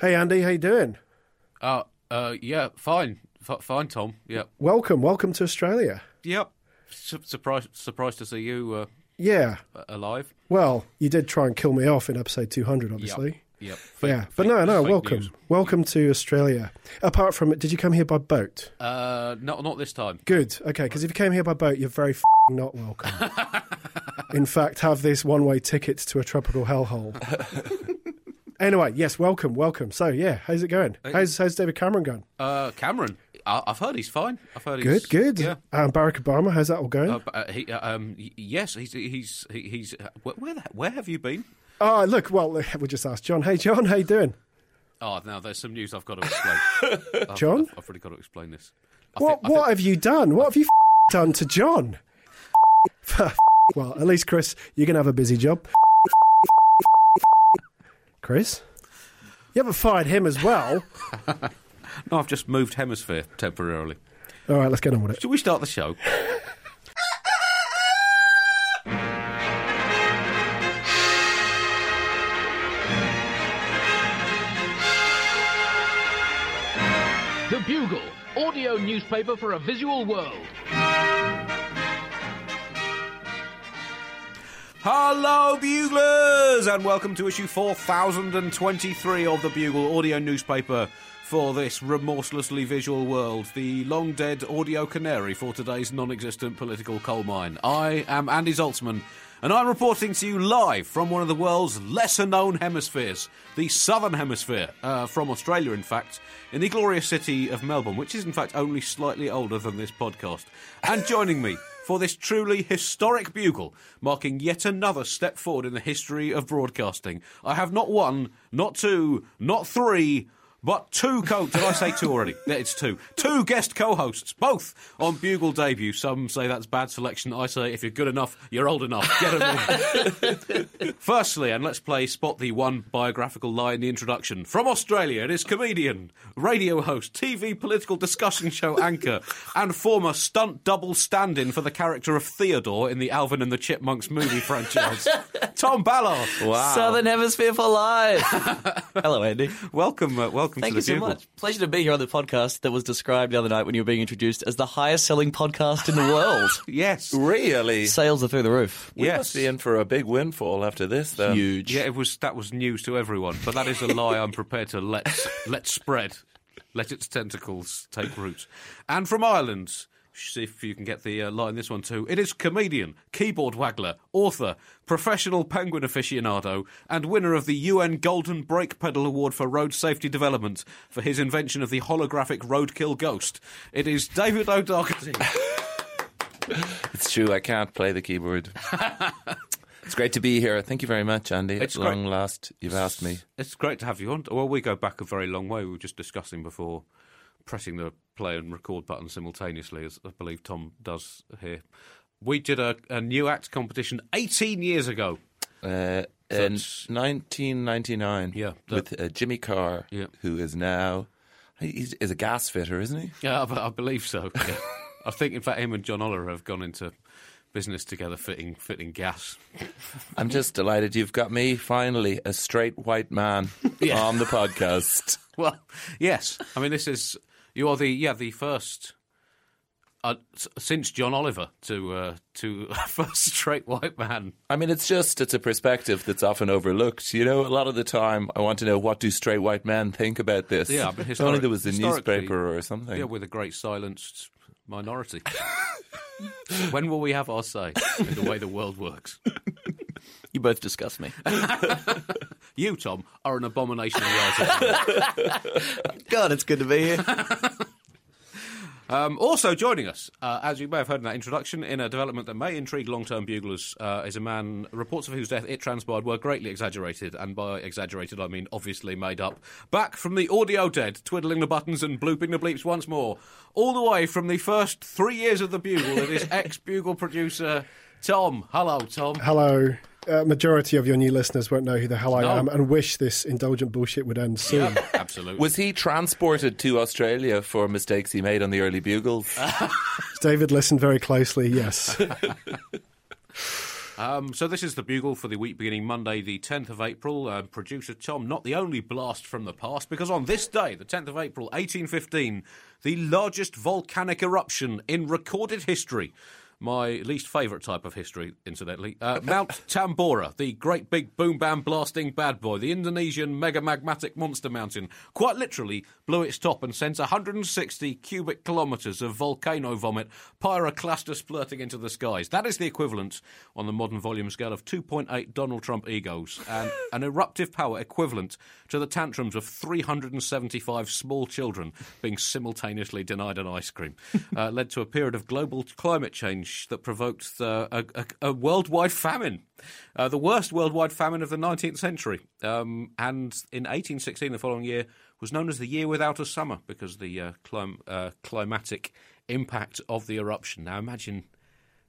Hey Andy, how you doing? Uh, uh, yeah, fine, F- fine, Tom. Yep, Welcome, welcome to Australia. yep. Su- surprised, surprised to see you uh, Yeah. alive. Well, you did try and kill me off in episode 200, obviously. Yep. Fake- yeah, but fake- no, no. Welcome, news. welcome to Australia. Apart from, it, did you come here by boat? Uh, not not this time. Good. Okay, because if you came here by boat, you're very not welcome. In fact, have this one-way ticket to a tropical hellhole. anyway, yes, welcome, welcome. So, yeah, how's it going? How's how's David Cameron going? Uh, Cameron, I- I've heard he's fine. I've heard he's Good, good. Yeah. Um, Barack Obama, how's that all going? Uh, uh, he, uh, um, yes, he's he's he's. Uh, where where, the, where have you been? oh, look, well, we'll just ask John. Hey, John, how you doing? Oh, now there's some news I've got to explain. I've, John? I've, I've really got to explain this. I What think- what have you done? What have you done to John? well, at least Chris, you're gonna have a busy job. Chris, you haven't fired him as well. no, I've just moved hemisphere temporarily. All right, let's get on with it. Should we start the show? The Bugle, audio newspaper for a visual world. Hello, Buglers, and welcome to issue 4023 of the Bugle audio newspaper for this remorselessly visual world, the long dead audio canary for today's non existent political coal mine. I am Andy Zaltzman, and I'm reporting to you live from one of the world's lesser known hemispheres, the Southern Hemisphere, uh, from Australia, in fact, in the glorious city of Melbourne, which is in fact only slightly older than this podcast. And joining me for this truly historic bugle, marking yet another step forward in the history of broadcasting. I have not one, not two, not three, but two co did I say two already? Yeah, it's two. Two guest co-hosts, both on Bugle debut. Some say that's bad selection. I say if you're good enough, you're old enough. Get 'em in. Firstly, and let's play spot the one biographical lie in the introduction. From Australia, it is comedian, radio host, TV political discussion show anchor, and former stunt double stand-in for the character of Theodore in the Alvin and the Chipmunks movie franchise. Tom Ballard. Wow. Southern Hemisphere for life. Hello, Andy. Welcome, uh, welcome Thank to you the so Bugle. much. Pleasure to be here on the podcast that was described the other night when you were being introduced as the highest selling podcast in the world. Yes. Really? Sales are through the roof. We Yes. must be in for a big windfall after this, then. Huge. Yeah, it was that was news to everyone, but that is a lie I'm prepared to let let spread, let its tentacles take root. And from Ireland, see if you can get the uh, lie in this one too. It is comedian, keyboard waggler, author, professional penguin aficionado, and winner of the UN Golden Brake Pedal Award for Road Safety Development for his invention of the holographic roadkill ghost. It is David O'Doherty. It's true, I can't play the keyboard. it's great to be here. Thank you very much, Andy. It's At long last, you've asked me. It's great to have you on. Well, we go back a very long way. We were just discussing before pressing the play and record button simultaneously, as I believe Tom does here. We did a, a new act competition 18 years ago. Uh, in 1999, Yeah, that- with uh, Jimmy Carr, Yeah. who is now he's is a gas fitter, isn't he? Yeah, I, I believe so. Yeah. I think, in fact, him and John Oliver have gone into business together, fitting fitting gas. I'm just delighted you've got me finally a straight white man Yeah. on the podcast. Well, yes. I mean, this is you are the yeah the first. Uh, since John Oliver to uh, to first straight white man I mean, it's just it's a perspective that's often overlooked. You know, a lot of the time, I want to know what do straight white men think about this. Yeah, but if only there was a newspaper or something. Yeah, we're the great silenced minority. when will we have our say in the way the world works? You both disgust me. You, Tom, are an abomination. of the God, it's good to be here. Um, also joining us, uh, as you may have heard in that introduction, in a development that may intrigue long-term buglers, uh, is a man reports of whose death it transpired were greatly exaggerated, and by exaggerated I mean obviously made up. Back from the audio dead, twiddling the buttons and blooping the bleeps once more, all the way from the first three years of the bugle. It is ex-bugle producer Tom. Hello, Tom. Hello. Uh, majority of your new listeners won't know who the hell I No. am and wish this indulgent bullshit would end soon. Yeah, absolutely. Was he transported to Australia for mistakes he made on the early bugles? David listened very closely, yes. Um, so this is the bugle for the week beginning Monday, the 10th of April. Uh, producer Tom, not the only blast from the past, because on this day, the 10th of April, 1815, the largest volcanic eruption in recorded history. My least favourite type of history, incidentally. Uh, Mount Tambora, the great big boom bam blasting bad boy, the Indonesian mega magmatic monster mountain, quite literally blew its top and sent 160 cubic kilometres of volcano vomit pyroclastus splurting into the skies. That is the equivalent on the modern volume scale of 2.8 Donald Trump egos, and an eruptive power equivalent to the tantrums of 375 small children being simultaneously denied an ice cream. Uh, led to a period of global climate change that provoked uh, a, a, a worldwide famine. Uh, the worst worldwide famine of the 19th century. Um, and in 1816, the following year, was known as the year without a summer because the uh, clim- uh, climatic impact of the eruption. Now imagine,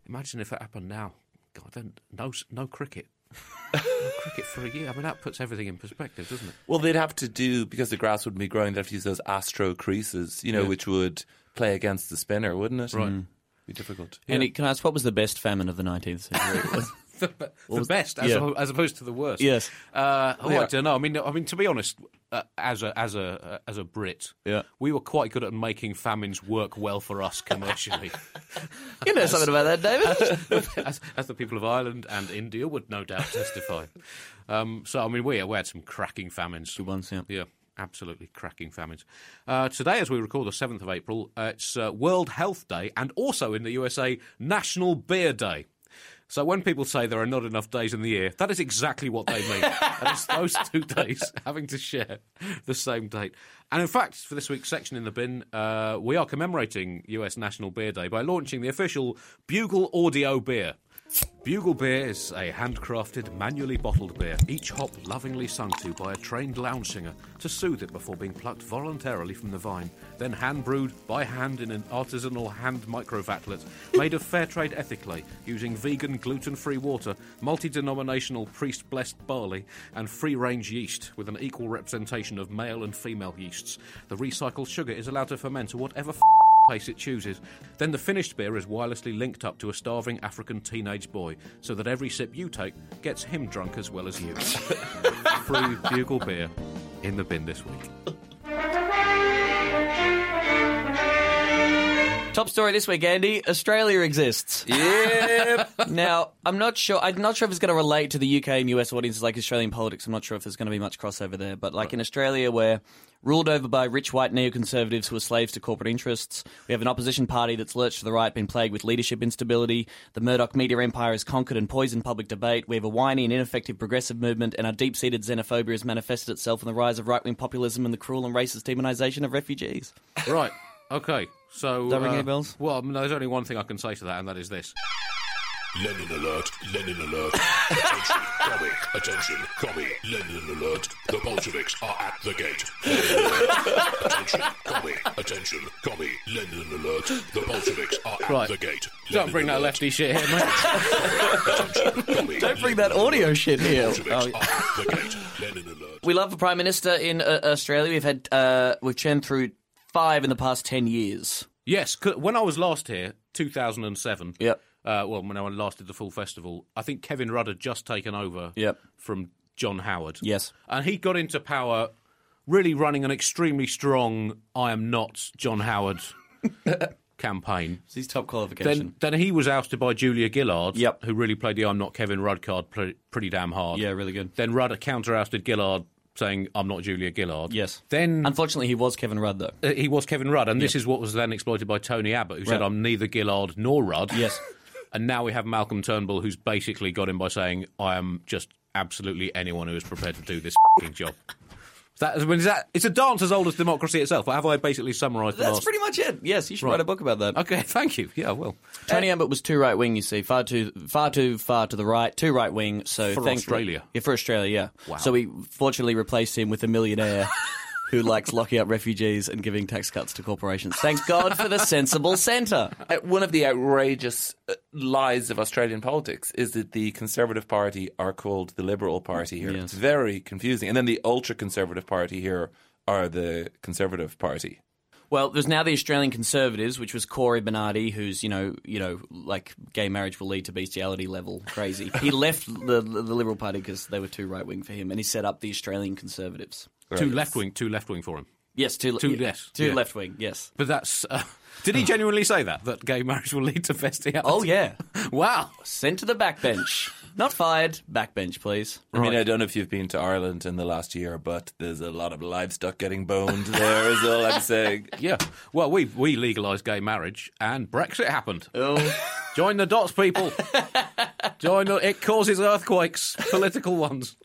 imagine if it happened now. God, then no, no cricket. no cricket for a year. I mean, that puts everything in perspective, doesn't it? Well, they'd have to do because the grass wouldn't be growing. They'd have to use those astro creases, you know, Yeah. which would play against the spinner, wouldn't it? Right. Mm. Be difficult. And it, can I ask what was the best famine of the 19th century? the, the best, as, yeah. oppo- as opposed to the worst. Yes. Uh, oh, I don't know. I mean, I mean, to be honest, uh, as a as a uh, as a Brit, Yeah. we were quite good at making famines work well for us commercially, you know something about that, David? as, as the people of Ireland and India would no doubt testify. Um, so, I mean, we, we had some cracking famines. Good ones, yeah. Yeah, absolutely cracking famines. Uh, today, as we record the 7th of April, uh, it's uh, World Health Day and also in the USA, National Beer Day. So when people say there are not enough days in the year, that is exactly what they mean. and it's those two days having to share the same date. And in fact, for this week's section in the bin, uh, we are commemorating US National Beer Day by launching the official Bugle Audio Beer. Bugle beer is a handcrafted, manually bottled beer, each hop lovingly sung to by a trained lounge singer to soothe it before being plucked voluntarily from the vine, then hand brewed by hand in an artisanal hand microvatlet made of fair trade ethically, using vegan, gluten free water, multi denominational priest blessed barley, and free range yeast with an equal representation of male and female yeasts. The recycled sugar is allowed to ferment to whatever f- pace it chooses. Then the finished beer is wirelessly linked up to a starving African teenage boy, so that every sip you take gets him drunk as well as you. Free bugle beer in the bin this week. Top story this week, Andy. Australia exists. Yeah. Now, I'm not sure. I'm not sure if it's going to relate to the UK and US audiences like Australian politics. I'm not sure if there's going to be much crossover there. But like in Australia, we're ruled over by rich white neoconservatives who are slaves to corporate interests. We have an opposition party that's lurched to the right, been plagued with leadership instability. The Murdoch media empire has conquered and poisoned public debate. We have a whiny and ineffective progressive movement, and our deep-seated xenophobia has manifested itself in the rise of right-wing populism and the cruel and racist demonisation of refugees. Right, okay. So. Does that ring uh, any bells? Well, I mean, there's only one thing I can say to that, and that is this. Lenin alert, Lenin alert. Attention, commie, attention, commie, Lenin alert. The Bolsheviks are at the gate. Attention, commie, attention, commie, Lenin alert. The Bolsheviks are at Right. the gate. Don't Lenin bring that lefty shit here, mate. Commie, Don't bring that audio shit here. Bolsheviks are at the gate. Lenin alert. We love a prime minister in uh, Australia. We've had uh, we've churned through five in the past ten years. yes, when I was last here, 2007. Yep. Uh, well, when I last did the full festival, I think Kevin Rudd had just taken over Yep. from John Howard. Yes. And he got into power really running an extremely strong I am not John Howard campaign. It's his top qualification. Then, then he was ousted by Julia Gillard, Yep. who really played the I'm not Kevin Rudd card pretty damn hard. Yeah, really good. Then Rudd counter ousted Gillard, saying I'm not Julia Gillard. yes. Then Unfortunately, he was Kevin Rudd though. uh, he was Kevin Rudd, and this is what was then exploited by Tony Abbott, who said I'm neither Gillard nor Rudd. Yes. and now we have Malcolm Turnbull, who's basically got him by saying I am just absolutely anyone who is prepared to do this job. That, I mean, is that, it's a dance as old as democracy itself. Have I basically summarised That's last? pretty much it. Yes, you should Right. write a book about that. Okay, thank you. Yeah, well, Tony Abbott was too right wing. You see, far too, far too far to the right, too right wing. So For Australia? yeah, for Australia, yeah. Wow. So we fortunately replaced him with a millionaire. Who likes locking up refugees and giving tax cuts to corporations? Thanks God for the sensible centre. Uh, One of the outrageous uh, lies of Australian politics is that the Conservative Party are called the Liberal Party here. Yes. It's very confusing. And then the ultra Conservative Party here are the Conservative Party. Well, there's now the Australian Conservatives, which was Cory Bernardi, who's you know, you know, like gay marriage will lead to bestiality level crazy. he left the, the Liberal Party because they were too right wing for him, and he set up the Australian Conservatives. Too left wing, too left wing for him. Yes, too, Too yeah, left, too yeah. left wing. Yes. But that's. Uh, did he oh. genuinely say that? That gay marriage will lead to bestiality? Oh yeah, Wow. sent to the backbench. Not fired. Backbench, please. I mean, I don't know if you've been to Ireland in the last year, but there's a lot of livestock getting boned there, is all I'm saying. Yeah. Well, we we legalised gay marriage, and Brexit happened. Oh, Join the dots, people. Join the. It causes earthquakes, political ones.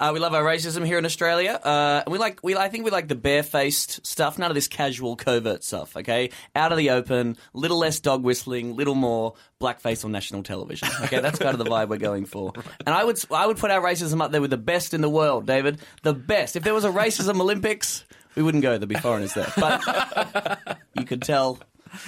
Uh, we love our racism here in Australia. Uh, and we like, we, I think we like the barefaced stuff, none of this casual, covert stuff, okay? Out of the open, little less dog whistling, little more blackface on national television. Okay, that's kind of the vibe we're going for. And I would, I would put our racism up there with the best in the world, David. The best. If there was a racism Olympics, we wouldn't go. There'd be foreigners there. But you could tell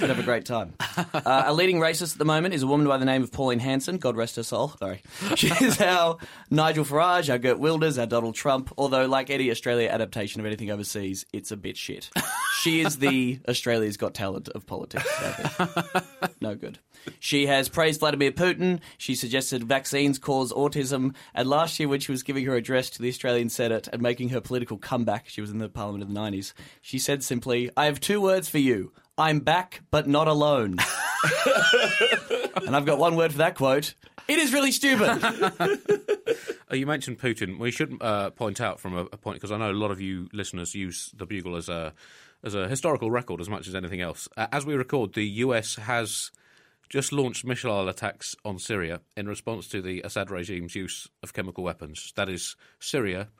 we'd have a great time. Uh, a leading racist at the moment is a woman by the name of Pauline Hanson. God rest her soul. Sorry. She's our Nigel Farage, our Geert Wilders, our Donald Trump. Although, like any Australia adaptation of anything overseas, it's a bit shit. She is the Australia's Got Talent of politics. I think. No good. She has praised Vladimir Putin. She suggested vaccines cause autism. And last year, when she was giving her address to the Australian Senate and making her political comeback, she was in the Parliament of the 90s, she said simply, I have two words for you. I'm back, but not alone. and I've got one word for that quote. It is really stupid. Uh, you mentioned Putin. We should uh, point out from a, a point because I know a lot of you listeners use the Bugle as a as a historical record as much as anything else. Uh, as we record, the US has just launched missile attacks on Syria in response to the Assad regime's use of chemical weapons. That is Syria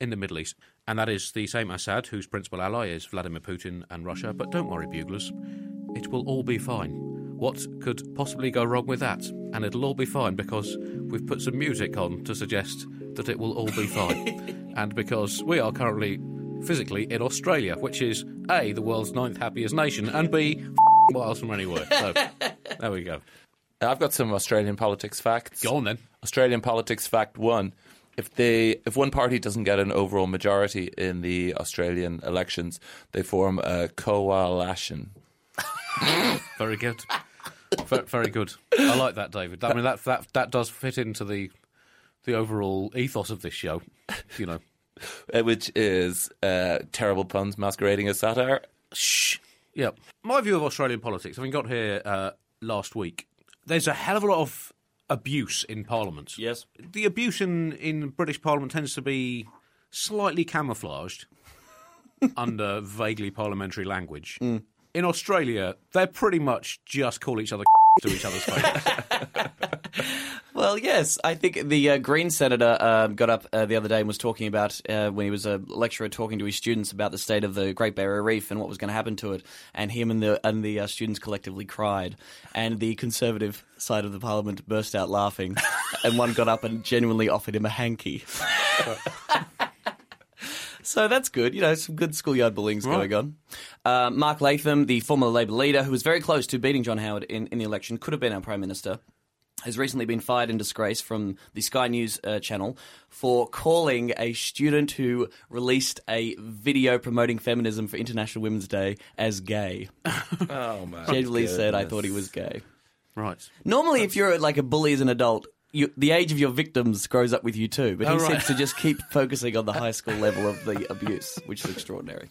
in the Middle East, and that is the same Assad whose principal ally is Vladimir Putin and Russia. But don't worry, buglers, it will all be fine. What could possibly go wrong with that? And it'll all be fine because we've put some music on to suggest that it will all be fine. and because we are currently physically in Australia, which is A, the world's ninth happiest nation, and B, miles from anywhere. So there we go. I've got some Australian politics facts. Go on then. Australian politics fact one: if they if one party doesn't get an overall majority in the Australian elections, they form a coalition. Very good. Very good. I like that, David. I mean, that that that does fit into the the overall ethos of this show. You know, uh, which is uh, terrible puns masquerading as satire. Shh. Yeah. My view of Australian politics, having got here uh, last week, there's a hell of a lot of abuse in Parliament. Yes. The abuse in, in British Parliament tends to be slightly camouflaged under vaguely parliamentary language. In Australia, they pretty much just call each other to each other's face. Well, yes, I think the uh, Green senator uh, got up uh, the other day and was talking about uh, when he was a lecturer talking to his students about the state of the Great Barrier Reef and what was going to happen to it, and him and the and the uh, students collectively cried, and the Conservative side of the Parliament burst out laughing, and one got up and genuinely offered him a hanky. So that's good. You know, some good schoolyard bullying's going on. Uh, Mark Latham, the former Labor leader, who was very close to beating John Howard in, in the election, could have been our Prime Minister, has recently been fired in disgrace from the Sky News uh, channel for calling a student who released a video promoting feminism for International Women's Day as gay. Oh man! Genuinely said, I thought he was gay. right. Normally, if you're like a bully as an adult, you, the age of your victims grows up with you too. But he Oh, right. seems to just keep focusing on the high school level of the abuse, which is extraordinary.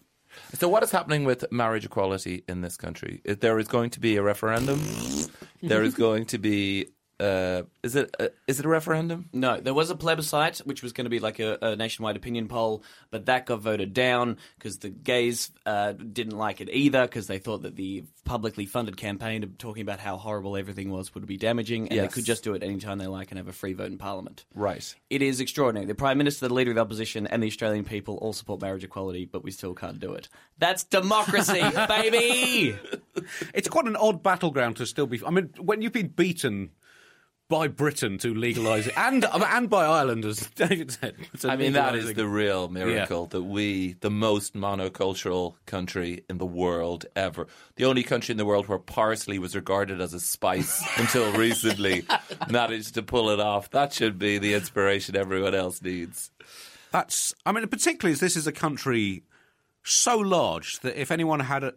So, what is happening with marriage equality in this country? If There is going to be a referendum. there is going to be. Uh, is it? Uh, is it a referendum? No, there was a plebiscite, which was going to be like a, a nationwide opinion poll, but that got voted down because the gays uh, didn't like it either because they thought that the publicly funded campaign of talking about how horrible everything was would be damaging, and Yes. they could just do it anytime they like and have a free vote in Parliament. Right. It is extraordinary. The Prime Minister, the Leader of the Opposition, and the Australian people all support marriage equality, but we still can't do it. That's democracy, baby! It's quite an odd battleground to still be. I mean, when you've been beaten by Britain to legalise it, and um, and by Ireland, as David said. I mean, that legalise the real miracle that we, the most monocultural country in the world ever, the only country in the world where parsley was regarded as a spice until recently, managed to pull it off. That should be the inspiration everyone else needs. That's. I mean, particularly as this is a country so large that if anyone had a,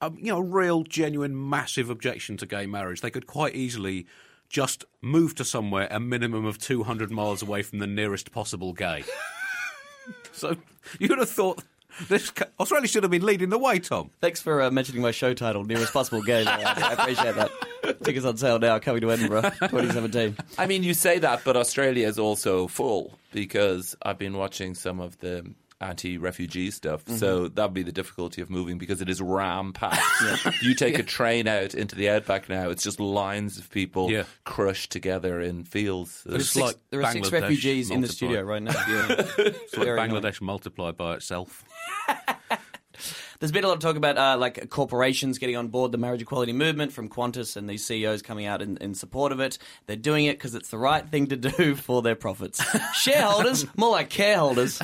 a you know a real genuine massive objection to gay marriage, they could quite easily just move to somewhere a minimum of 200 miles away from the nearest possible gay. so you would have thought this ca- Australia should have been leading the way, Tom. Thanks for uh, mentioning my show title, Nearest Possible Gay. I appreciate that. Tickets on sale now, coming to Edinburgh 2017. I mean, you say that, but Australia is also full because I've been watching some of the anti-refugee stuff. Mm-hmm. So that'd be the difficulty of moving because it is ram packed. You take a train out into the outback now; it's just lines of people Yeah. crushed together in fields. It's Six- like there are six Bangladesh refugees in the studio right now. It's like Very annoying. Bangladesh multiplied by itself. There's been a lot of talk about uh, like corporations getting on board the marriage equality movement from Qantas and these CEOs coming out in, in support of it. They're doing it because it's the right thing to do for their profits. Shareholders, more like careholders.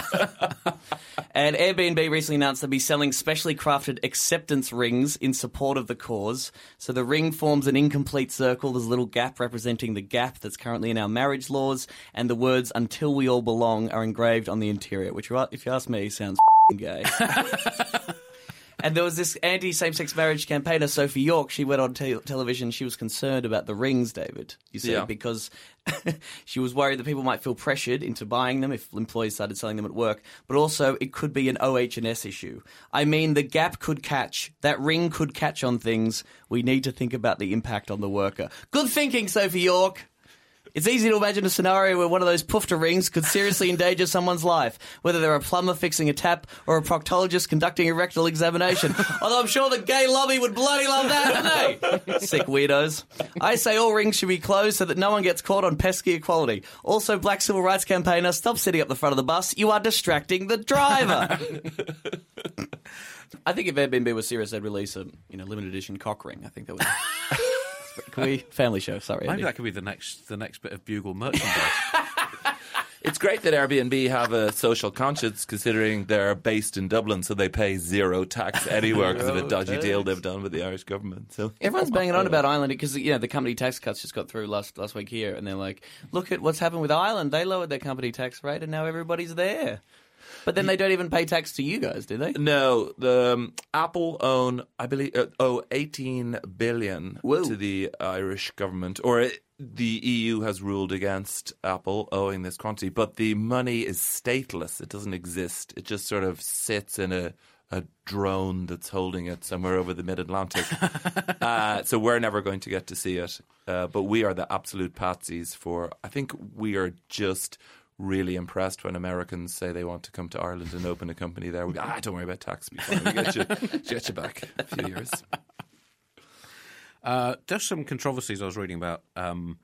and Airbnb recently announced they'll be selling specially crafted acceptance rings in support of the cause. So the ring forms an incomplete circle. There's a little gap representing the gap that's currently in our marriage laws, and the words "Until we all belong" are engraved on the interior, which, if you ask me, sounds gay. And there was this anti same sex marriage campaigner, Sophie York. She went on te- television. She was concerned about the rings, David. You see, Yeah. because she was worried that people might feel pressured into buying them if employees started selling them at work. But also, it could be an OH&S issue. I mean, the gap could catch. That ring could catch on things. We need to think about the impact on the worker. Good thinking, Sophie York. It's easy to imagine a scenario where one of those poofter rings could seriously endanger someone's life, whether they're a plumber fixing a tap or a proctologist conducting a rectal examination. Although I'm sure the gay lobby would bloody love that, wouldn't they? Sick weirdos. I say all rings should be closed so that no one gets caught on pesky equality. Also, black civil rights campaigner, stop sitting up the front of the bus. You are distracting the driver. I think if Airbnb was serious, they'd release a you know limited edition cock ring. I think that would. Can we family show? Sorry, Maybe Andy. that could be the next the next bit of Bugle merchandise. It's great that Airbnb have a social conscience, considering they're based in Dublin, so they pay zero tax anywhere because of a dodgy deal they've done with the Irish government. So Everyone's banging on about Ireland because you know the company tax cuts just got through last last week here, and they're like, "Look at what's happened with Ireland. They lowered their company tax rate, and now everybody's there." But then they don't even pay tax to you guys, do they? No, the um, Apple own, I believe, uh, owe 18 billion Whoa. to the Irish government, or uh, the EU has ruled against Apple owing this quantity. But the money is stateless; it doesn't exist. It just sort of sits in a a drone that's holding it somewhere over the mid Atlantic. uh, so we're never going to get to see it. Uh, but we are the absolute patsies for. I think we are just really impressed when Americans say they want to come to Ireland and open a company there. We go, ah, don't worry about tax. We get you, get you back a few years. Uh, there's some controversies I was reading about um,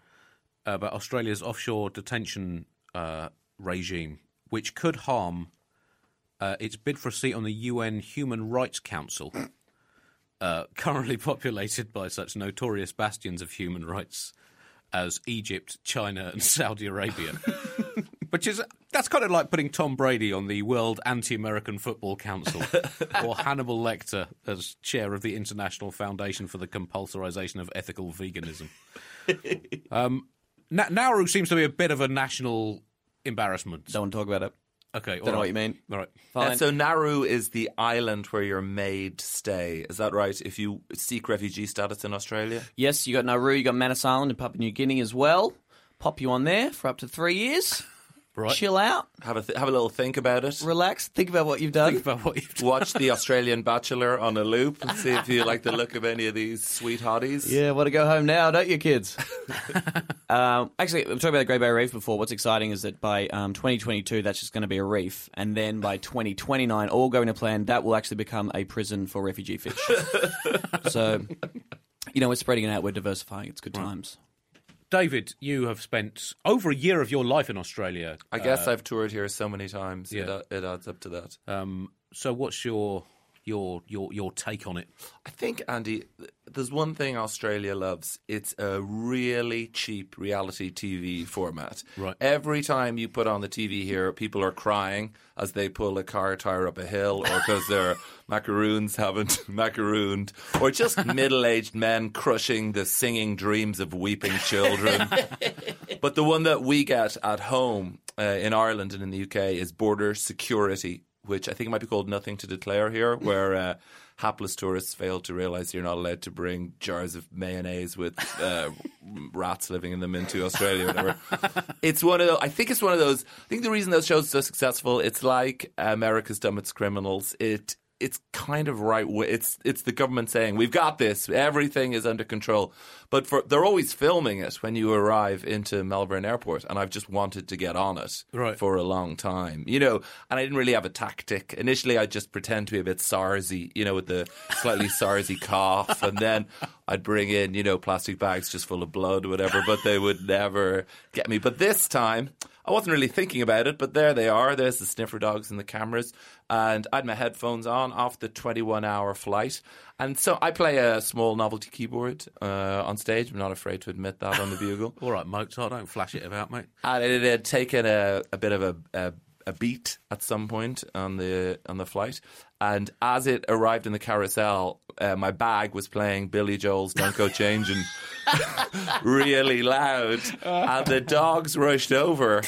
about Australia's offshore detention uh, regime, which could harm uh, its bid for a seat on the UN Human Rights Council, uh, currently populated by such notorious bastions of human rights as Egypt, China, and Saudi Arabia. Which is that's kind of like putting Tom Brady on the World Anti-American Football Council, or Hannibal Lecter as chair of the International Foundation for the Compulsorization of Ethical Veganism. um, Na- Nauru seems to be a bit of a national embarrassment. Don't want to talk about it. Okay, Don't know what you mean. All right. Fine. Uh, so Nauru is the island where you're made to stay. Is that right? If you seek refugee status in Australia, yes, you got Nauru, you got Manus Island in Papua New Guinea as well. Pop you on there for up to three years. Right. Chill out, have a th- have a little think about it. relax, think about what you've done. Think about what you've done. Watch the Australian Bachelor on a loop and see if you like the look of any of these sweet hotties. Yeah, want to go home now, don't you, kids? um, actually, we talked about the Great Barrier Reef before. What's exciting is that by um, 2022, that's just going to be a reef, and then by 2029, all going to plan, that will actually become a prison for refugee fish. so, you know, we're spreading it out, we're diversifying. It's good times. David, you have spent over a year of your life in Australia. I guess I've toured here so many times. It, yeah. uh, it adds up to that. Um, so, what's your your your your take on it? I think, Andy, there's one thing Australia loves. It's a really cheap reality TV format. Right. Every time you put on the TV here, people are crying as they pull a car tire up a hill or because their macaroons haven't macarooned or just middle-aged men crushing the singing dreams of weeping children. but the one that we get at home uh, in Ireland and in the UK is border security which I think might be called Nothing to Declare here, where uh, hapless tourists fail to realize you're not allowed to bring jars of mayonnaise with uh, rats living in them into Australia. Or whatever. it's one of those. I think it's one of those. I think the reason those shows are so successful, it's like America's Dumbest Criminals. It it's kind of right. It's it's the government saying we've got this. Everything is under control. But for they're always filming it when you arrive into Melbourne Airport, and I've just wanted to get on it Right. for a long time, you know. And I didn't really have a tactic. Initially, I'd just pretend to be a bit SARSy, you know, with the slightly SARSy cough, and then I'd bring in, you know, plastic bags just full of blood, whatever. But they would never get me. But this time. I wasn't really thinking about it, but there they are. There's the sniffer dogs and the cameras. And I had my headphones on off the 21 hour flight. And so I play a small novelty keyboard uh, on stage. I'm not afraid to admit that on the bugle. All right, Mozart, don't flash it about, mate. And it had taken a, a bit of a, a, a beat at some point on the on the flight. And as it arrived in the carousel, uh, my bag was playing Billy Joel's "Don't Go Changing" really loud, and the dogs rushed over,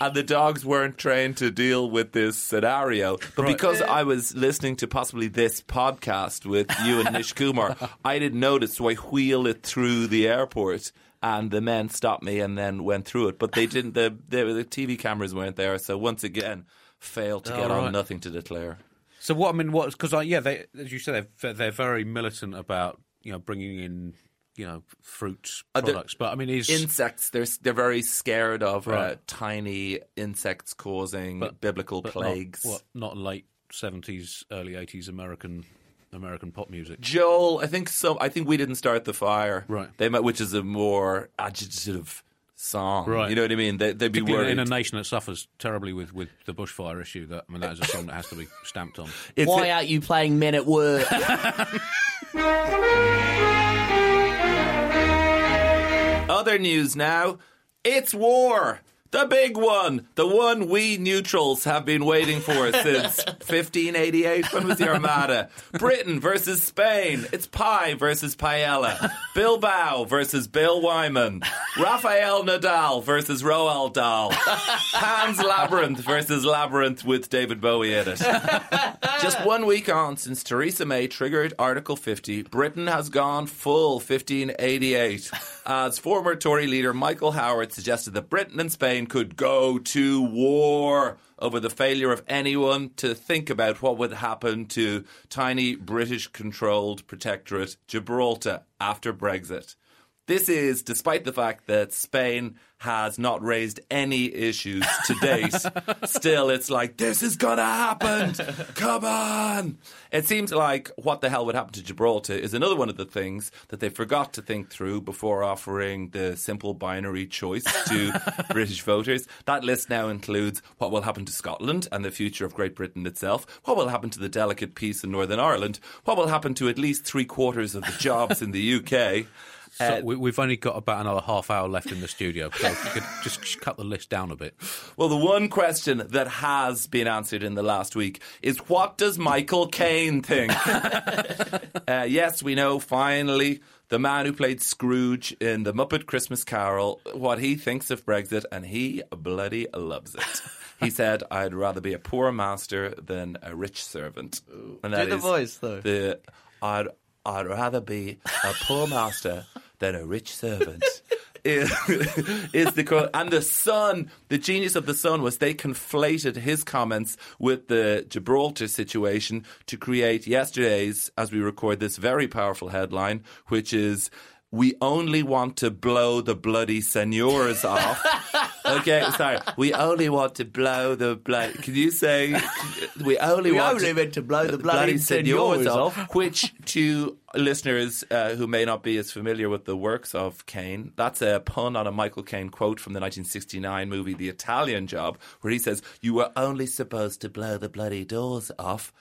and the dogs weren't trained to deal with this scenario. But because I was listening to possibly this podcast with you and Nish Kumar, I didn't notice, so I wheel it through the airport. And the men stopped me and then went through it, but they didn't. The the, the TV cameras weren't there, so once again, failed to Oh, get on. Nothing to declare. So what I mean, what because I yeah, they as you said, they're, they're very militant about you know bringing in you know fruits Uh, products, but I mean, is insects they're they're very scared of uh, tiny insects causing But- biblical but plagues. Not, what, not late seventies, early eighties American American pop music. Joel, I think so. I think we didn't start the fire, Right. They might, which is a more agitative song, Right. You know what I mean? They, they'd be worried. in a nation that suffers terribly with, with the bushfire issue, that I mean, that is a song that has to be stamped on. It's Why a- aren't you playing Men at Work? Other news now. It's war. The big one. The one we neutrals have been waiting for since 1588. When was the Armada? Britain versus Spain. It's pie versus paella. Bilbao versus Bill Wyman. Rafael Nadal versus Roald Dahl. Pan's Labyrinth versus Labyrinth with David Bowie in it. Just one week on since Theresa May triggered Article 50, Britain has gone full 1588 as former Tory leader Michael Howard suggested that Britain and Spain could go to war over the failure of anyone to think about what would happen to tiny British controlled protectorate Gibraltar after Brexit. This is despite the fact that Spain has not raised any issues to date. Still, it's like, this is going to happen. Come on. It seems like what the hell would happen to Gibraltar is another one of the things that they forgot to think through before offering the simple binary choice to British voters. That list now includes what will happen to Scotland and the future of Great Britain itself, what will happen to the delicate peace in Northern Ireland, what will happen to at least three quarters of the jobs in the UK. So we, we've only got about another half hour left in the studio, so if you could just cut the list down a bit. Well, the one question that has been answered in the last week is what does Michael Caine think? uh, yes, we know finally the man who played Scrooge in the Muppet Christmas Carol, what he thinks of Brexit, and he bloody loves it. He said, I'd rather be a poor master than a rich servant. And Do the voice, though. The, I'd, I'd rather be a poor master than a rich servant. is, is the quote. And the Sun, the genius of the Sun was they conflated his comments with the Gibraltar situation to create yesterday's, as we record this very powerful headline, which is. We only want to blow the bloody seniors off. Okay, sorry. We only want to blow the blood. Can you say we only We want only to meant to blow the bloody seniors off. which to listeners uh, who may not be as familiar with the works of Caine, that's a pun on a Michael Caine quote from the 1969 movie The Italian Job, where he says, "You were only supposed to blow the bloody doors off."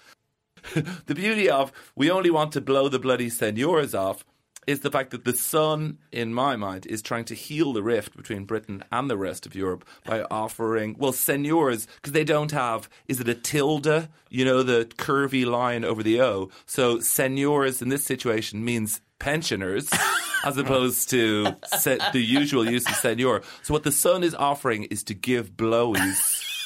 the beauty of we only want to blow the bloody seniors off is the fact that the Sun, in my mind, is trying to heal the rift between Britain and the rest of Europe by offering, well, seniors, because they don't have, is it a tilde? You know, the curvy line over the O. So seniors in this situation means pensioners. As opposed to the usual use of senior. So, what the Sun is offering is to give blowies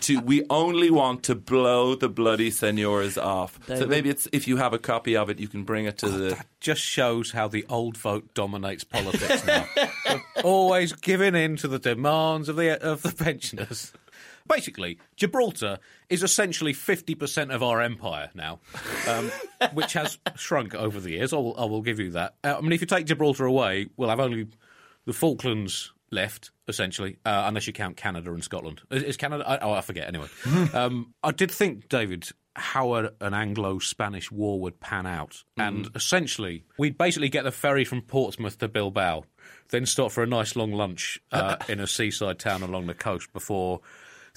to we only want to blow the bloody senores off. So David. maybe it's if you have a copy of it, you can bring it to the. That just shows how the old vote dominates politics now. Always giving in to the demands of the of the pensioners. Basically, Gibraltar is essentially 50% of our empire now, um, which has shrunk over the years. I will, I will give you that. Uh, I mean, if you take Gibraltar away, we'll have only the Falklands left, essentially, uh, unless you count Canada and Scotland. Is, is Canada? I, oh, I forget. Anyway, um, I did think, David, how a, an Anglo-Spanish war would pan out, and essentially, we'd basically get the ferry from Portsmouth to Bilbao, then stop for a nice long lunch uh, in a seaside town along the coast before.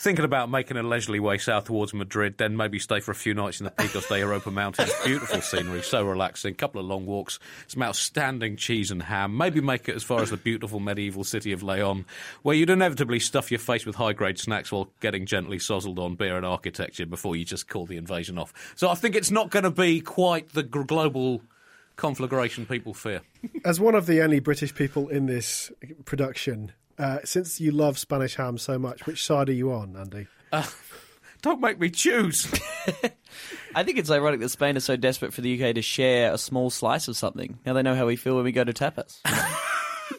Thinking about making a leisurely way south towards Madrid, then maybe stay for a few nights in the Picos de Europa Mountains. Beautiful scenery, so relaxing. Couple of long walks, some outstanding cheese and ham. Maybe make it as far as the beautiful medieval city of Leon, where you'd inevitably stuff your face with high grade snacks while getting gently sozzled on beer and architecture before you just call the invasion off. So I think it's not going to be quite the global conflagration people fear. As one of the only British people in this production, uh, since you love Spanish ham so much, which side are you on, Andy? Don't make me choose. I think it's ironic that Spain is so desperate for the UK to share a small slice of something. Now they know how we feel when we go to tapas.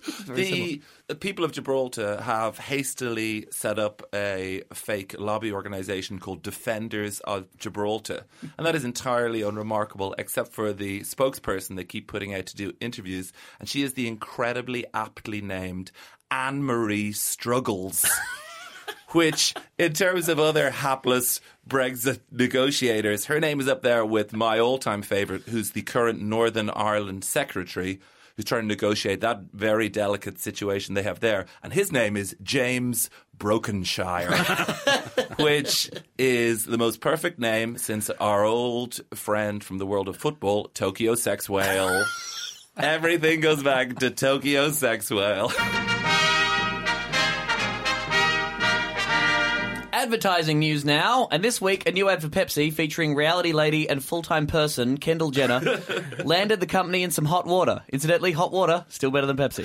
Very similar. The, the people of Gibraltar have hastily set up a fake lobby organisation called Defenders of Gibraltar. And that is entirely unremarkable, except for the spokesperson they keep putting out to do interviews. And she is the incredibly aptly named Anne Marie Struggles. Which, in terms of other hapless Brexit negotiators, her name is up there with my all time favourite, who's the current Northern Ireland secretary, who's trying to negotiate that very delicate situation they have there. And his name is James Brokenshire, which is the most perfect name since our old friend from the world of football, Tokyo Sex Whale. Everything goes back to Tokyo Sex Whale. Advertising news now, and this week a new ad for Pepsi featuring reality lady and full-time person Kendall Jenner landed the company in some hot water. Incidentally, hot water still better than Pepsi.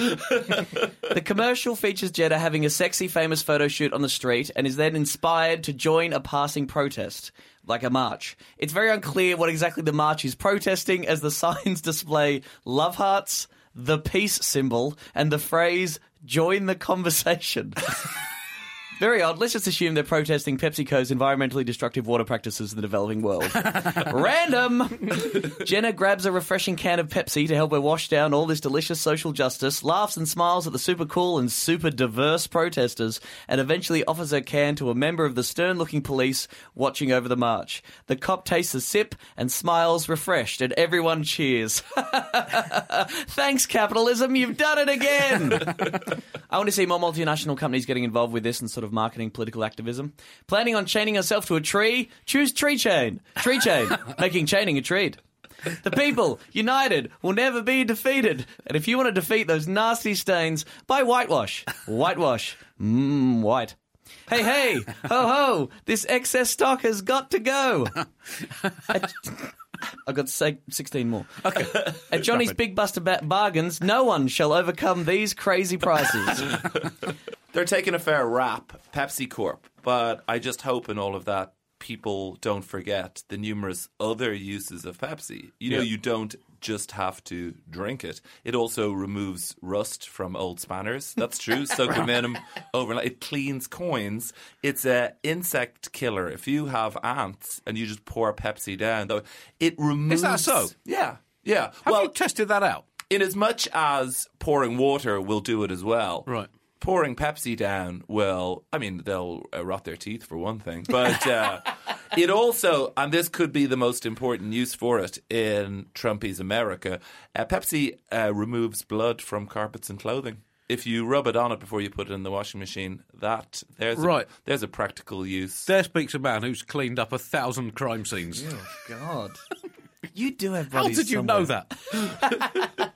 the commercial features Jenner having a sexy, famous photo shoot on the street, and is then inspired to join a passing protest. Like a march. It's very unclear what exactly the march is protesting, as the signs display love hearts, the peace symbol, and the phrase "join the conversation." Very odd. Let's just assume they're protesting PepsiCo's environmentally destructive water practices in the developing world. Random! Jenner grabs a refreshing can of Pepsi to help her wash down all this delicious social justice, laughs and smiles at the super cool and super diverse protesters, and eventually offers her can to a member of the stern looking police watching over the march. The cop tastes a sip and smiles refreshed, and everyone cheers. Thanks, capitalism, you've done it again! I want to see more multinational companies getting involved with this and sort of marketing political activism. Planning on chaining yourself to a tree? Choose Tree Chain. Tree Chain, making chaining a treat. The people, united, will never be defeated. And if you want to defeat those nasty stains, buy whitewash. Whitewash. Mmm, white. Hey, hey, ho, ho, this excess stock has got to go. At- I've got say 16 more. Okay. At Johnny's Big Buster ba- Bargains, no one shall overcome these crazy prices. They're taking a fair rap, Pepsi Corp, but I just hope in all of that people don't forget the numerous other uses of Pepsi. You know, Yeah. you don't just have to drink it. It also removes rust from old spanners. That's true. Soak them in 'em overnight. It cleans coins. It's a insect killer. If you have ants and you just pour Pepsi down, though, it removes. Is that so? Yeah, yeah. Have well, you tested that out? in as much as pouring water will do it as well. Right. Pouring Pepsi down will, I mean, they'll uh, rot their teeth for one thing, but uh, it also, and this could be the most important use for it in Trumpy's America. Uh, Pepsi uh, removes blood from carpets and clothing. If you rub it on it before you put it in the washing machine, that there's Right. a, there's a practical use. There speaks a man who's cleaned up a thousand crime scenes. Oh God. You do have How bodies did you somewhere. know that?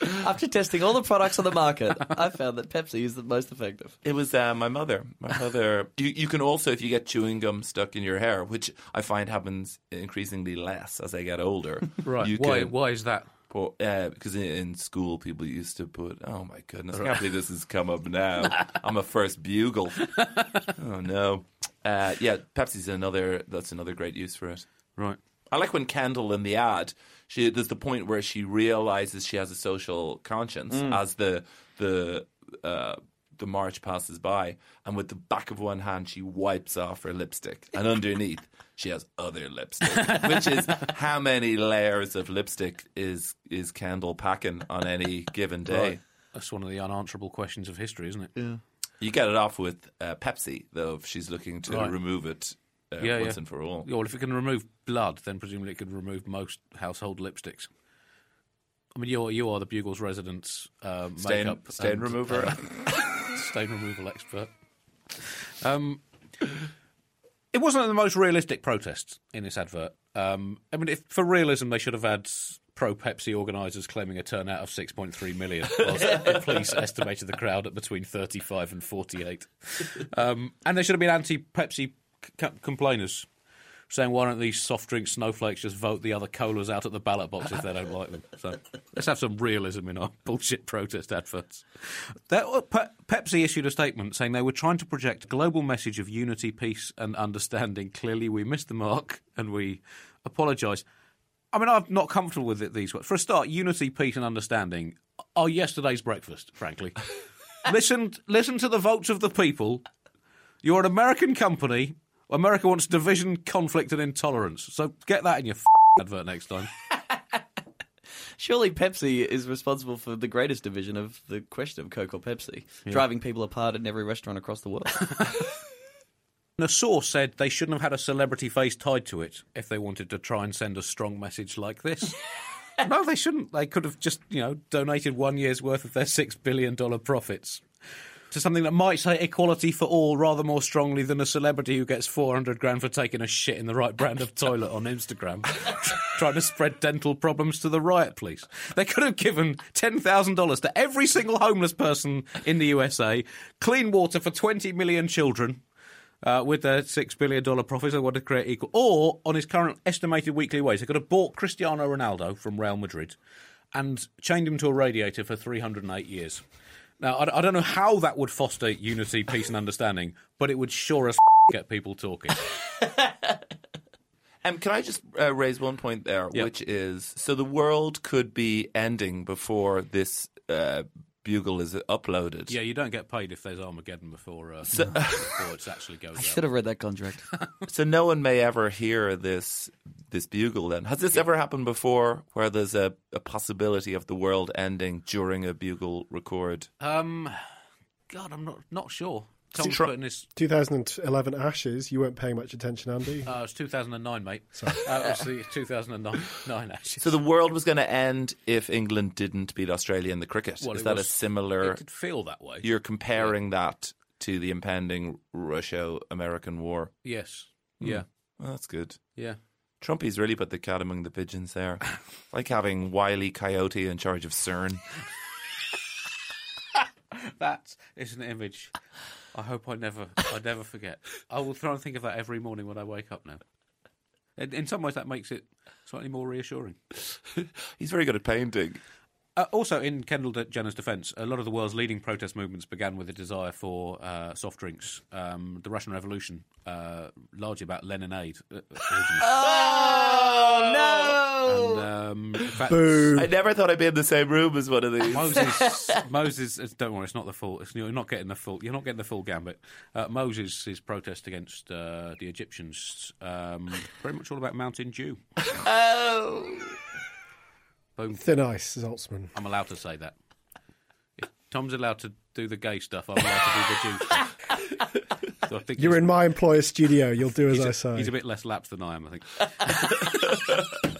After testing all the products on the market, I found that Pepsi is the most effective. It was uh, my mother. My mother. You, you can also, if you get chewing gum stuck in your hair, which I find happens increasingly less as I get older. Right. You why? can Why is that? put, uh, because in, in school people used to put. Oh my goodness! I can't believe this has come up now. I'm a first bugle. oh no. Uh, yeah, Pepsi's another. That's another great use for it. Right. I like when Kendall in the ad, she there's the point where she realizes she has a social conscience as the the uh, the march passes by, and with the back of one hand she wipes off her lipstick, and underneath she has other lipstick, which is how many layers of lipstick is is Kendall packing on any given day. That's one of the unanswerable questions of history, isn't it? Yeah. You get it off with uh, Pepsi, though, if she's looking to Right. remove it uh, Yeah, once yeah. and for all. Yeah, well, if it can remove blood, then presumably it could remove most household lipsticks. I mean, you're you are the Bugle's resident uh, Stain, makeup stain and, remover. uh, stain removal expert. Um, it wasn't the most realistic protest in this advert. Um, I mean, if, for realism, they should have had pro Pepsi organisers claiming a turnout of 6.3 million, whilst the police estimated the crowd at between 35 and 48. Um, and there should have been anti Pepsi c- complainers saying, why don't these soft drink snowflakes just vote the other colas out at the ballot box if they don't like them? So let's have some realism in our bullshit protest adverts. That, uh, Pe- Pepsi issued a statement saying they were trying to project a global message of unity, peace, and understanding. Clearly, we missed the mark and we apologise. I mean, I'm not comfortable with it these ways. For a start, unity, peace, and understanding are yesterday's breakfast, frankly. listen, listen to the votes of the people. You're an American company. America wants division, conflict, and intolerance. So get that in your f- advert next time. Surely Pepsi is responsible for the greatest division of the question of Coke or Pepsi, driving people apart in every restaurant across the world. A source said they shouldn't have had a celebrity face tied to it if they wanted to try and send a strong message like this. no, they shouldn't. They could have just, you know, donated one year's worth of their $6 billion profits to something that might say equality for all rather more strongly than a celebrity who gets 400 grand for taking a shit in the right brand of toilet on Instagram, trying to spread dental problems to the riot police. They could have given $10,000 to every single homeless person in the USA, clean water for 20 million children uh, with their six billion dollar profits, they want to create equal. Or on his current estimated weekly wage, they could have bought Cristiano Ronaldo from Real Madrid and chained him to a radiator for 308 years. Now, I, I don't know how that would foster unity, peace, and understanding, but it would sure as get people talking. Um, can I just uh, raise one point there, Yeah. which is so the world could be ending before this uh, bugle is uploaded. yeah, you don't get paid if there's Armageddon before uh, before it actually goes out. Should have read that contract. So no one may ever hear this this bugle. Then has this ever happened before, where there's a, a possibility of the world ending during a bugle record? Um, God, I'm not not sure. Tom's Tru- putting this 2011 Ashes, you weren't paying much attention, Andy. Uh, it's 2009, mate. Sorry. Uh, it was the 2009 nine Ashes. So the world was going to end if England didn't beat Australia in the cricket. Well, is it that a was- similar? It did feel that way. You're comparing that to the impending Russia-American war. Yes. Yeah. Well, that's good. Yeah. Trumpy's really put the cat among the pigeons there. like having Wiley Coyote in charge of CERN. That is an image I hope I never I never forget. I will try and think of that every morning when I wake up now. In, in some ways, that makes it slightly more reassuring. He's very good at painting. Uh, also, in Kendall Jenner's defence, a lot of the world's leading protest movements began with a desire for uh, soft drinks. Um, the Russian Revolution, uh, largely about Leninade. Uh, oh no! and, um, fact, Boo. I never thought I'd be in the same room as one of these. Moses, Moses, uh, don't worry, it's not the full. It's, you're not getting the full. You're not getting the full gambit. Uh, Moses' his protest against uh, the Egyptians, um, very much all about Mountain Dew. Oh. Boom. Thin ice, Zaltzman. I'm allowed to say that. If Tom's allowed to do the gay stuff, I'm allowed to do the Jew stuff. So I think You're he's, in my employer's studio. You'll do as I I a, say. he's a bit less lapsed than I am, I think.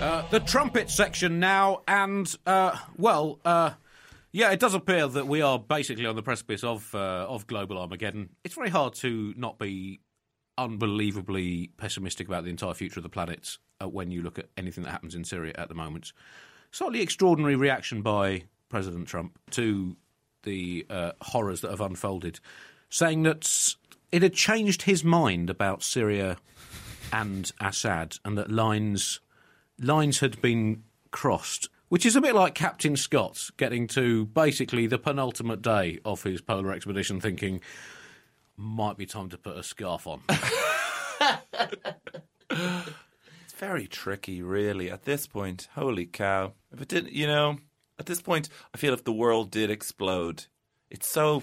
Uh, the trumpet section now, and uh, well, uh, yeah, it does appear that we are basically on the precipice of uh, of global Armageddon. It's very hard to not be unbelievably pessimistic about the entire future of the planet uh, when you look at anything that happens in Syria at the moment. Slightly extraordinary reaction by President Trump to the uh, horrors that have unfolded, saying that it had changed his mind about Syria and Assad, and that lines lines had been crossed. Which is a bit like Captain Scott getting to basically the penultimate day of his polar expedition thinking, might be time to put a scarf on. It's very tricky, really, at this point. Holy cow. If it didn't, you know, at this point, I feel if the world did explode, it's so.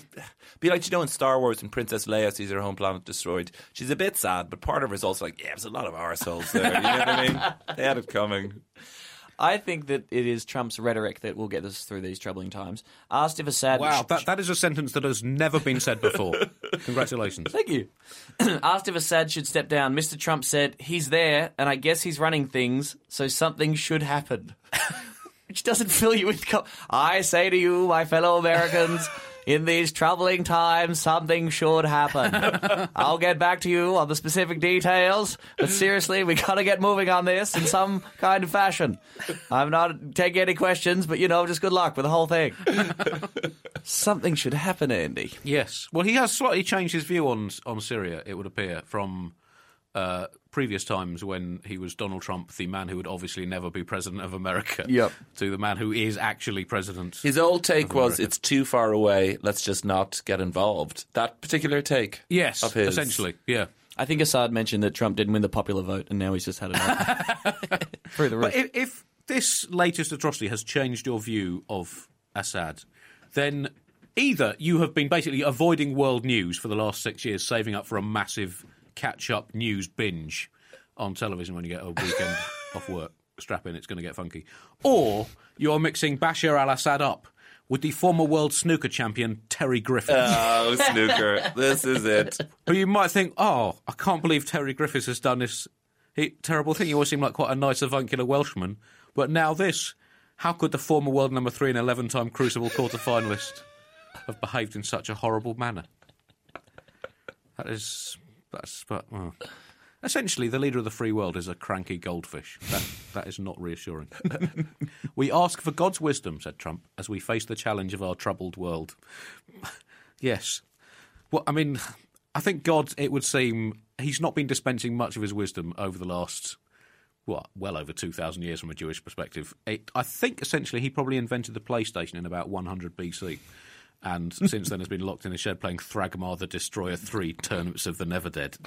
Be like, you know, in Star Wars, when Princess Leia sees her home planet destroyed, she's a bit sad, but part of her is also like, yeah, there's a lot of arseholes there. You know what I mean? They had it coming. I think that it is Trump's rhetoric that will get us through these troubling times. Asked if Assad. wow, that, that is a sentence that has never been said before. Congratulations. Thank you. Asked if Assad should step down, Mr. Trump said, He's there, and I guess he's running things, so something should happen. Which doesn't fill you with. Co- I say to you, my fellow Americans, in these troubling times, something should happen. I'll get back to you on the specific details, but seriously, we gotta get moving on this in some kind of fashion. I'm not taking any questions, but you know, just good luck with the whole thing. Something should happen, Andy. Yes. Well, he has slightly changed his view on on Syria. It would appear from uh, previous times when he was Donald Trump, the man who would obviously never be president of America, Yep. to the man who is actually president. His old take Of was, it's too far away, let's just not get involved. That particular take. yes, of his. essentially. Yeah. I think Assad mentioned that Trump didn't win the popular vote, and now he's just had enough. Through the roof. But if, if this latest atrocity has changed your view of Assad, then either you have been basically avoiding world news for the last six years, saving up for a massive catch-up news binge on television when you get a weekend off work. Strap in, it's going to get funky. Or you're mixing Bashar al-Assad up with the former world snooker champion Terry Griffiths. Oh, snooker. this is it. who you might think, oh, I can't believe Terry Griffiths has done this he, terrible thing. He always seemed like quite a nice, avuncular Welshman. But now this. How could the former world number three and 11 time Crucible quarter finalist have behaved in such a horrible manner? That is. That's. But, well. Essentially, the leader of the free world is a cranky goldfish. That, that is not reassuring. we ask for God's wisdom, said Trump, as we face the challenge of our troubled world. yes. Well, I mean, I think God, it would seem, he's not been dispensing much of his wisdom over the last, what, well over 2,000 years from a Jewish perspective. It, I think essentially he probably invented the PlayStation in about 100 BC. And since then has been locked in a shed playing Thragmar the Destroyer 3 Turnips of the Never Dead.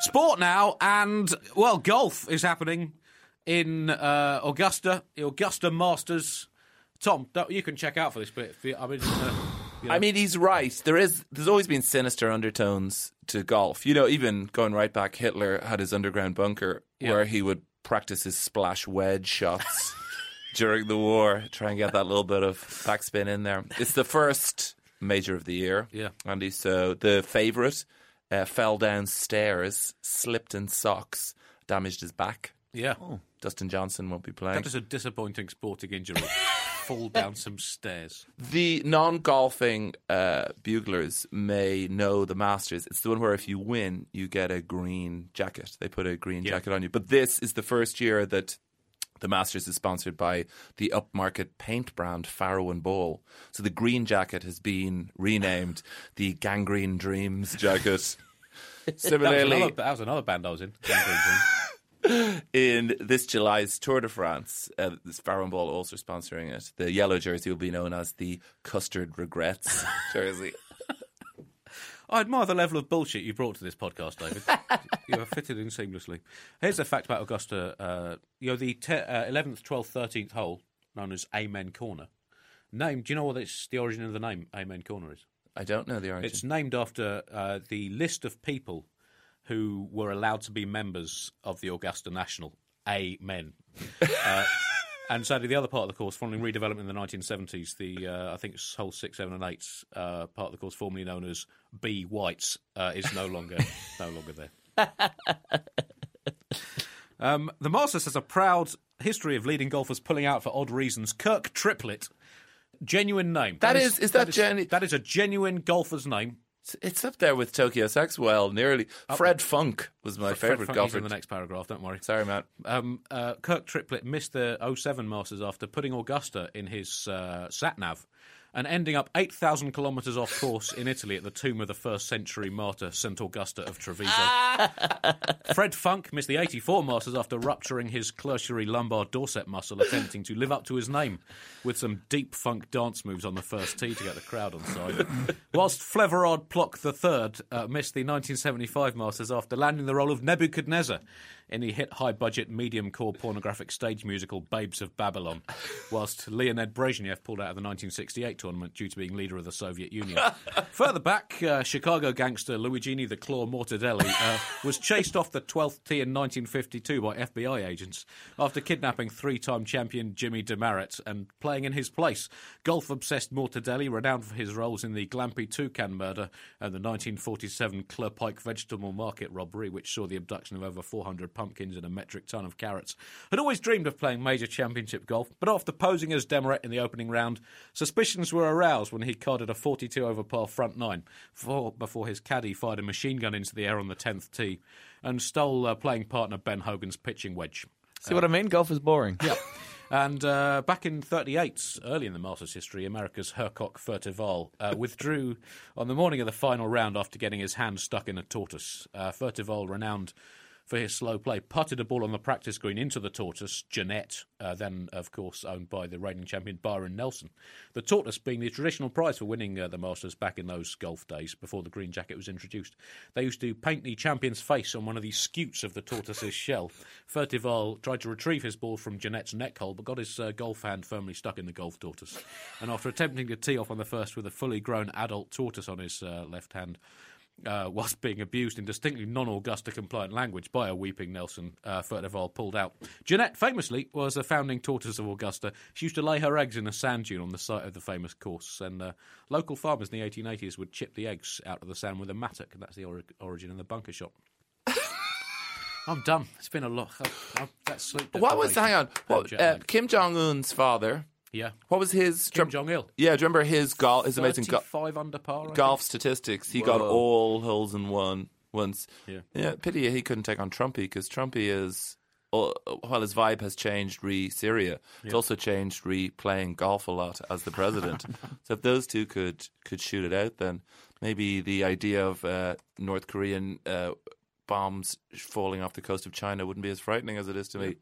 Sport now, and well, golf is happening in uh, Augusta, the Augusta Masters. Tom, you can check out for this bit. I mean, uh, you know. I mean, he's right. There is. There's always been sinister undertones to golf. You know, even going right back, Hitler had his underground bunker Yeah. where he would practice his splash wedge shots during the war, try and get that little bit of backspin in there. It's the first major of the year, Yeah. Andy. So the favourite uh, fell down stairs, slipped in socks, damaged his back. yeah, Dustin Johnson won't be playing. that is a disappointing sporting injury. Fall down some stairs. The non-golfing uh, buglers may know the Masters. It's the one where if you win, you get a green jacket. They put a green Yeah. jacket on you. But this is the first year that the Masters is sponsored by the upmarket paint brand Farrow and Ball. So the green jacket has been renamed the Gangrene Dreams jacket. That was, Similarly, another, that was another band I was in. In this July's Tour de France, uh, this Farrow Ball also sponsoring it. The yellow jersey will be known as the Custard Regrets jersey. I admire the level of bullshit you brought to this podcast, David. you have fitted in seamlessly. Here's a fact about Augusta. Uh, you know, the te- uh, 11th, 12th, 13th hole, known as Amen Corner. Name, do you know what it's, the origin of the name Amen Corner is? I don't know the origin. It's named after uh, the list of people who were allowed to be members of the Augusta National. Amen. uh, and sadly, the other part of the course, following redevelopment in the 1970s, the uh, I think it's hole six, seven, and eight uh, part of the course, formerly known as B Whites, uh, is no longer no longer there. Um, the Masters has a proud history of leading golfers pulling out for odd reasons. Kirk Triplett, genuine name. That is- is that genu- that is a genuine golfer's name. It's- up there with Tokyo Sex. Well, nearly. Fred Funk was my Fred Funk golfer. in the next paragraph. Don't worry. Sorry, Matt. Um, uh, Kirk Triplett missed the 07 Masters after putting Augusta in his uh, sat nav and ending up 8,000 kilometres off course in Italy at the tomb of the first century martyr St. Augusta of Treviso. Fred Funk missed the 84 Masters after rupturing his clertiary lumbar Dorset muscle attempting to live up to his name with some deep funk dance moves on the first tee to get the crowd on side. Whilst Fleverard Plock III uh, missed the 1975 Masters after landing the role of Nebuchadnezzar in the hit high budget medium core pornographic stage musical Babes of Babylon, whilst Leonid Brezhnev pulled out of the 1968 tournament due to being leader of the Soviet Union. Further back, uh, Chicago gangster Luigini the Claw Mortadelli uh, was chased off the 12th tee in 1952 by FBI agents after kidnapping three time champion Jimmy Demaret and playing in his place. Golf obsessed Mortadelli, renowned for his roles in the Glampy Toucan murder and the 1947 Club Pike vegetable market robbery, which saw the abduction of over 400 pumpkins and a metric ton of carrots, had always dreamed of playing major championship golf, but after posing as Demaret in the opening round, suspicions were aroused when he carded a 42 over par front nine before, before his caddy fired a machine gun into the air on the 10th tee and stole uh, playing partner Ben Hogan's pitching wedge. See what I mean? Golf is boring. Yeah. And uh, back in 38, early in the Masters history, America's Hercock Furtival uh, withdrew on the morning of the final round after getting his hand stuck in a tortoise. Uh, Furtival, renowned for his slow play, putted a ball on the practice green into the tortoise, Jeanette, uh, then, of course, owned by the reigning champion Byron Nelson. The tortoise being the traditional prize for winning uh, the Masters back in those golf days before the green jacket was introduced. They used to paint the champion's face on one of the scutes of the tortoise's shell. Furtival tried to retrieve his ball from Jeanette's neck hole, but got his uh, golf hand firmly stuck in the golf tortoise. And after attempting to tee off on the first with a fully grown adult tortoise on his uh, left hand, uh, whilst being abused in distinctly non-Augusta compliant language by a weeping Nelson, uh, Furtival pulled out. Jeanette, famously, was a founding tortoise of Augusta. She used to lay her eggs in a sand dune on the site of the famous course, and uh, local farmers in the 1880s would chip the eggs out of the sand with a mattock, and that's the ori- origin of the bunker shot. I'm done. It's been a lot. I've, I've, that's What was? Hang on. What, uh. Kim Jong Un's father? Yeah. What was his? Kim Jong Il. Yeah, do you remember his golf? His amazing go- Five under par. I golf think. statistics. He got all holes in one once. Yeah. yeah. Pity he couldn't take on Trumpy because Trumpy is. uh, While his vibe has changed re Syria, it's also changed re playing golf a lot as the president. so if those two could could shoot it out, then maybe the idea of uh, North Korean uh, bombs falling off the coast of China wouldn't be as frightening as it is to me.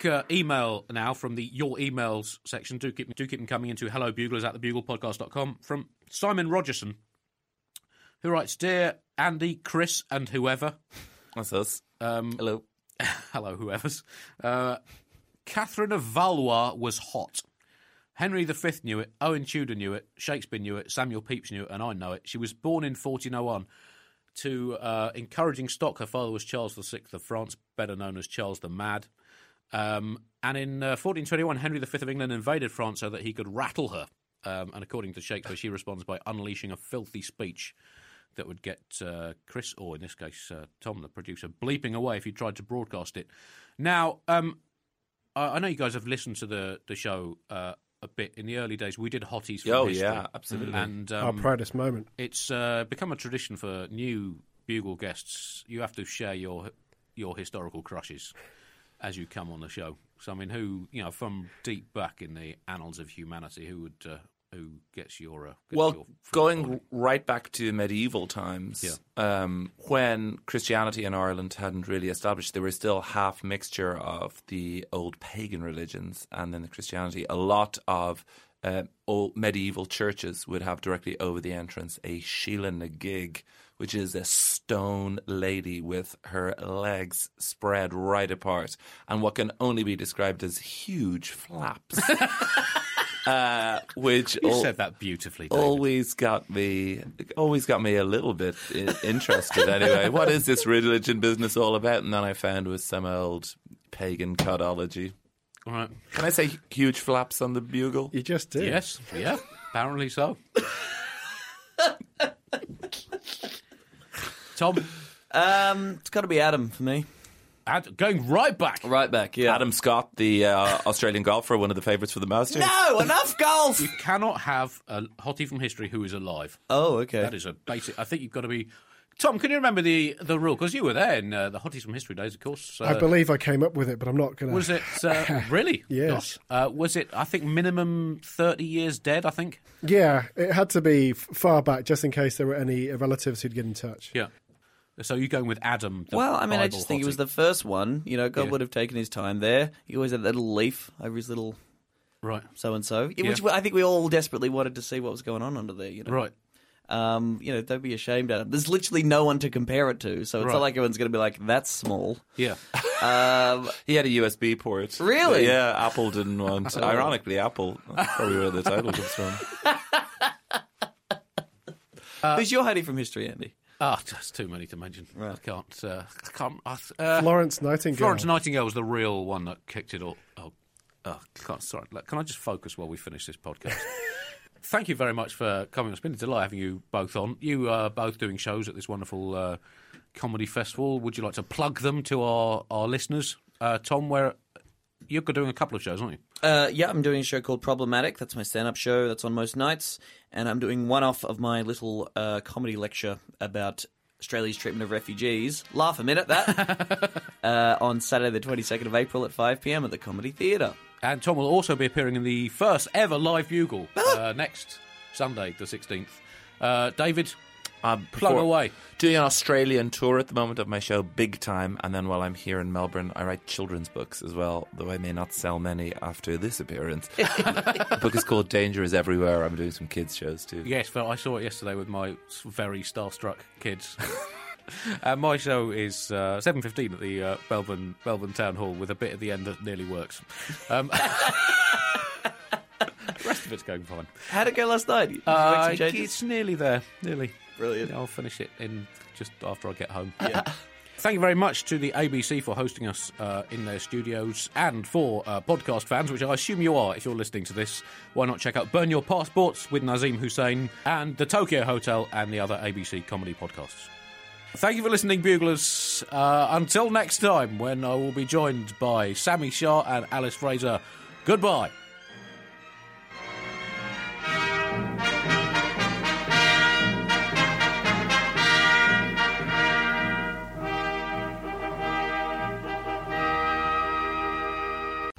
Quick uh, email now from the Your Emails section. Do keep, do keep them coming into hello buglers at thebuglepodcast.com from Simon Rogerson, who writes Dear Andy, Chris, and whoever. That's us. Um, Hello. hello, whoever's. Uh, Catherine of Valois was hot. Henry V knew it, Owen Tudor knew it, Shakespeare knew it, Samuel Pepys knew it, and I know it. She was born in 1401 to uh, encouraging stock. Her father was Charles VI of France, better known as Charles the Mad. Um, and in uh, 1421, Henry V of England invaded France so that he could rattle her. Um, and according to Shakespeare, she responds by unleashing a filthy speech that would get uh, Chris, or in this case, uh, Tom, the producer, bleeping away if he tried to broadcast it. Now, um, I, I know you guys have listened to the, the show uh, a bit. In the early days, we did hotties from Oh history. yeah, absolutely. And Our um, proudest moment. it's uh, become a tradition for new bugle guests. You have to share your your historical crushes as you come on the show. So I mean, who you know from deep back in the annals of humanity, who would uh, who gets your uh, gets Well, your going right back to medieval times, Yeah. um, when Christianity in Ireland hadn't really established, there was still half mixture of the old pagan religions and then the Christianity. A lot of uh, old medieval churches would have directly over the entrance a Sheila na gig, which is a stone lady with her legs spread right apart and what can only be described as huge flaps. Uh, which You al- said that beautifully, David. always got me always got me a little bit i- interested anyway what is this religion business all about and then i found it was some old pagan codology All right. can i say huge flaps on the bugle You just did. Yes. Yeah. Apparently so. Tom, Um, it's got to be Adam for me. Ad, going right back. Right back, yeah. adam scott the uh, australian golfer one of the favourites for the masters No, enough golf. You cannot have a hottie from history who is alive. Oh, okay. That is a basic. I think you've got to be Tom, can you remember the the rule? Because you were there in uh, the Hotties from History days, of course. Uh, I believe I came up with it, but I'm not going to. was it uh, really? Yes. Uh, was it? I think minimum thirty years dead. I think. Yeah, it had to be f- far back, just in case there were any relatives who'd get in touch. Yeah. So you're going with Adam? The Well, I mean, I Bible just think it was the first one. You know, God Yeah. would have taken his time there. He always had that little leaf over his little right. so and so, Yeah. which I think we all desperately wanted to see what was going on under there. You know, Right. Um, you know, don't be ashamed of it. There's literally no one to compare it to, so it's Right. not like everyone's going to be like, "That's small." Yeah. Um, He had a USB port. Really? Yeah, Apple didn't want. Ironically, Apple. Probably where the title comes from. who's your Hattie from history, Andy? Ah, just too many to mention. I can't. Uh, I can't. Uh, Florence Nightingale. Florence Nightingale was the real one that kicked it all. Oh, oh can't, sorry. Look, Can I just focus while we finish this podcast? Thank you very much for coming. It's been a delight having you both on. You are both doing shows at this wonderful uh, comedy festival. Would you like to plug them to our, our listeners? Uh, Tom, where you're doing a couple of shows, aren't you? Uh, yeah, I'm doing a show called Problematic. That's my stand-up show. That's on most nights, and I'm doing one off of my little uh, comedy lecture about Australia's treatment of refugees. Laugh a minute that uh, on Saturday, the 22nd of April at 5 p.m. at the Comedy Theatre. And Tom will also be appearing in the first ever live bugle uh, next Sunday, the 16th. Uh, David, Um, plug before- away. Doing an Australian tour at the moment of my show, Big Time, and then while I'm here in Melbourne, I write children's books as well, though I may not sell many after this appearance. the book is called Danger is Everywhere. I'm doing some kids' shows too. Yes, but I saw it yesterday with my very starstruck kids. uh, my show is uh, seven fifteen at the uh, Melbourne Melbourne Town Hall with a bit at the end that nearly works. Um, the rest of it's going fine. How'd it go last night? Uh, make some changes? it's nearly there, nearly. Brilliant. I'll finish it in just after I get home. Thank you very much to the ABC for hosting us uh, in their studios and for uh, podcast fans, which I assume you are if you're listening to this. Why not check out Burn Your Passports with Nazeem Hussain and the Tokyo Hotel and the other ABC comedy podcasts. Thank you for listening, Buglers. Uh, until next time, when I will be joined by Sami Shah and Alice Fraser. Goodbye.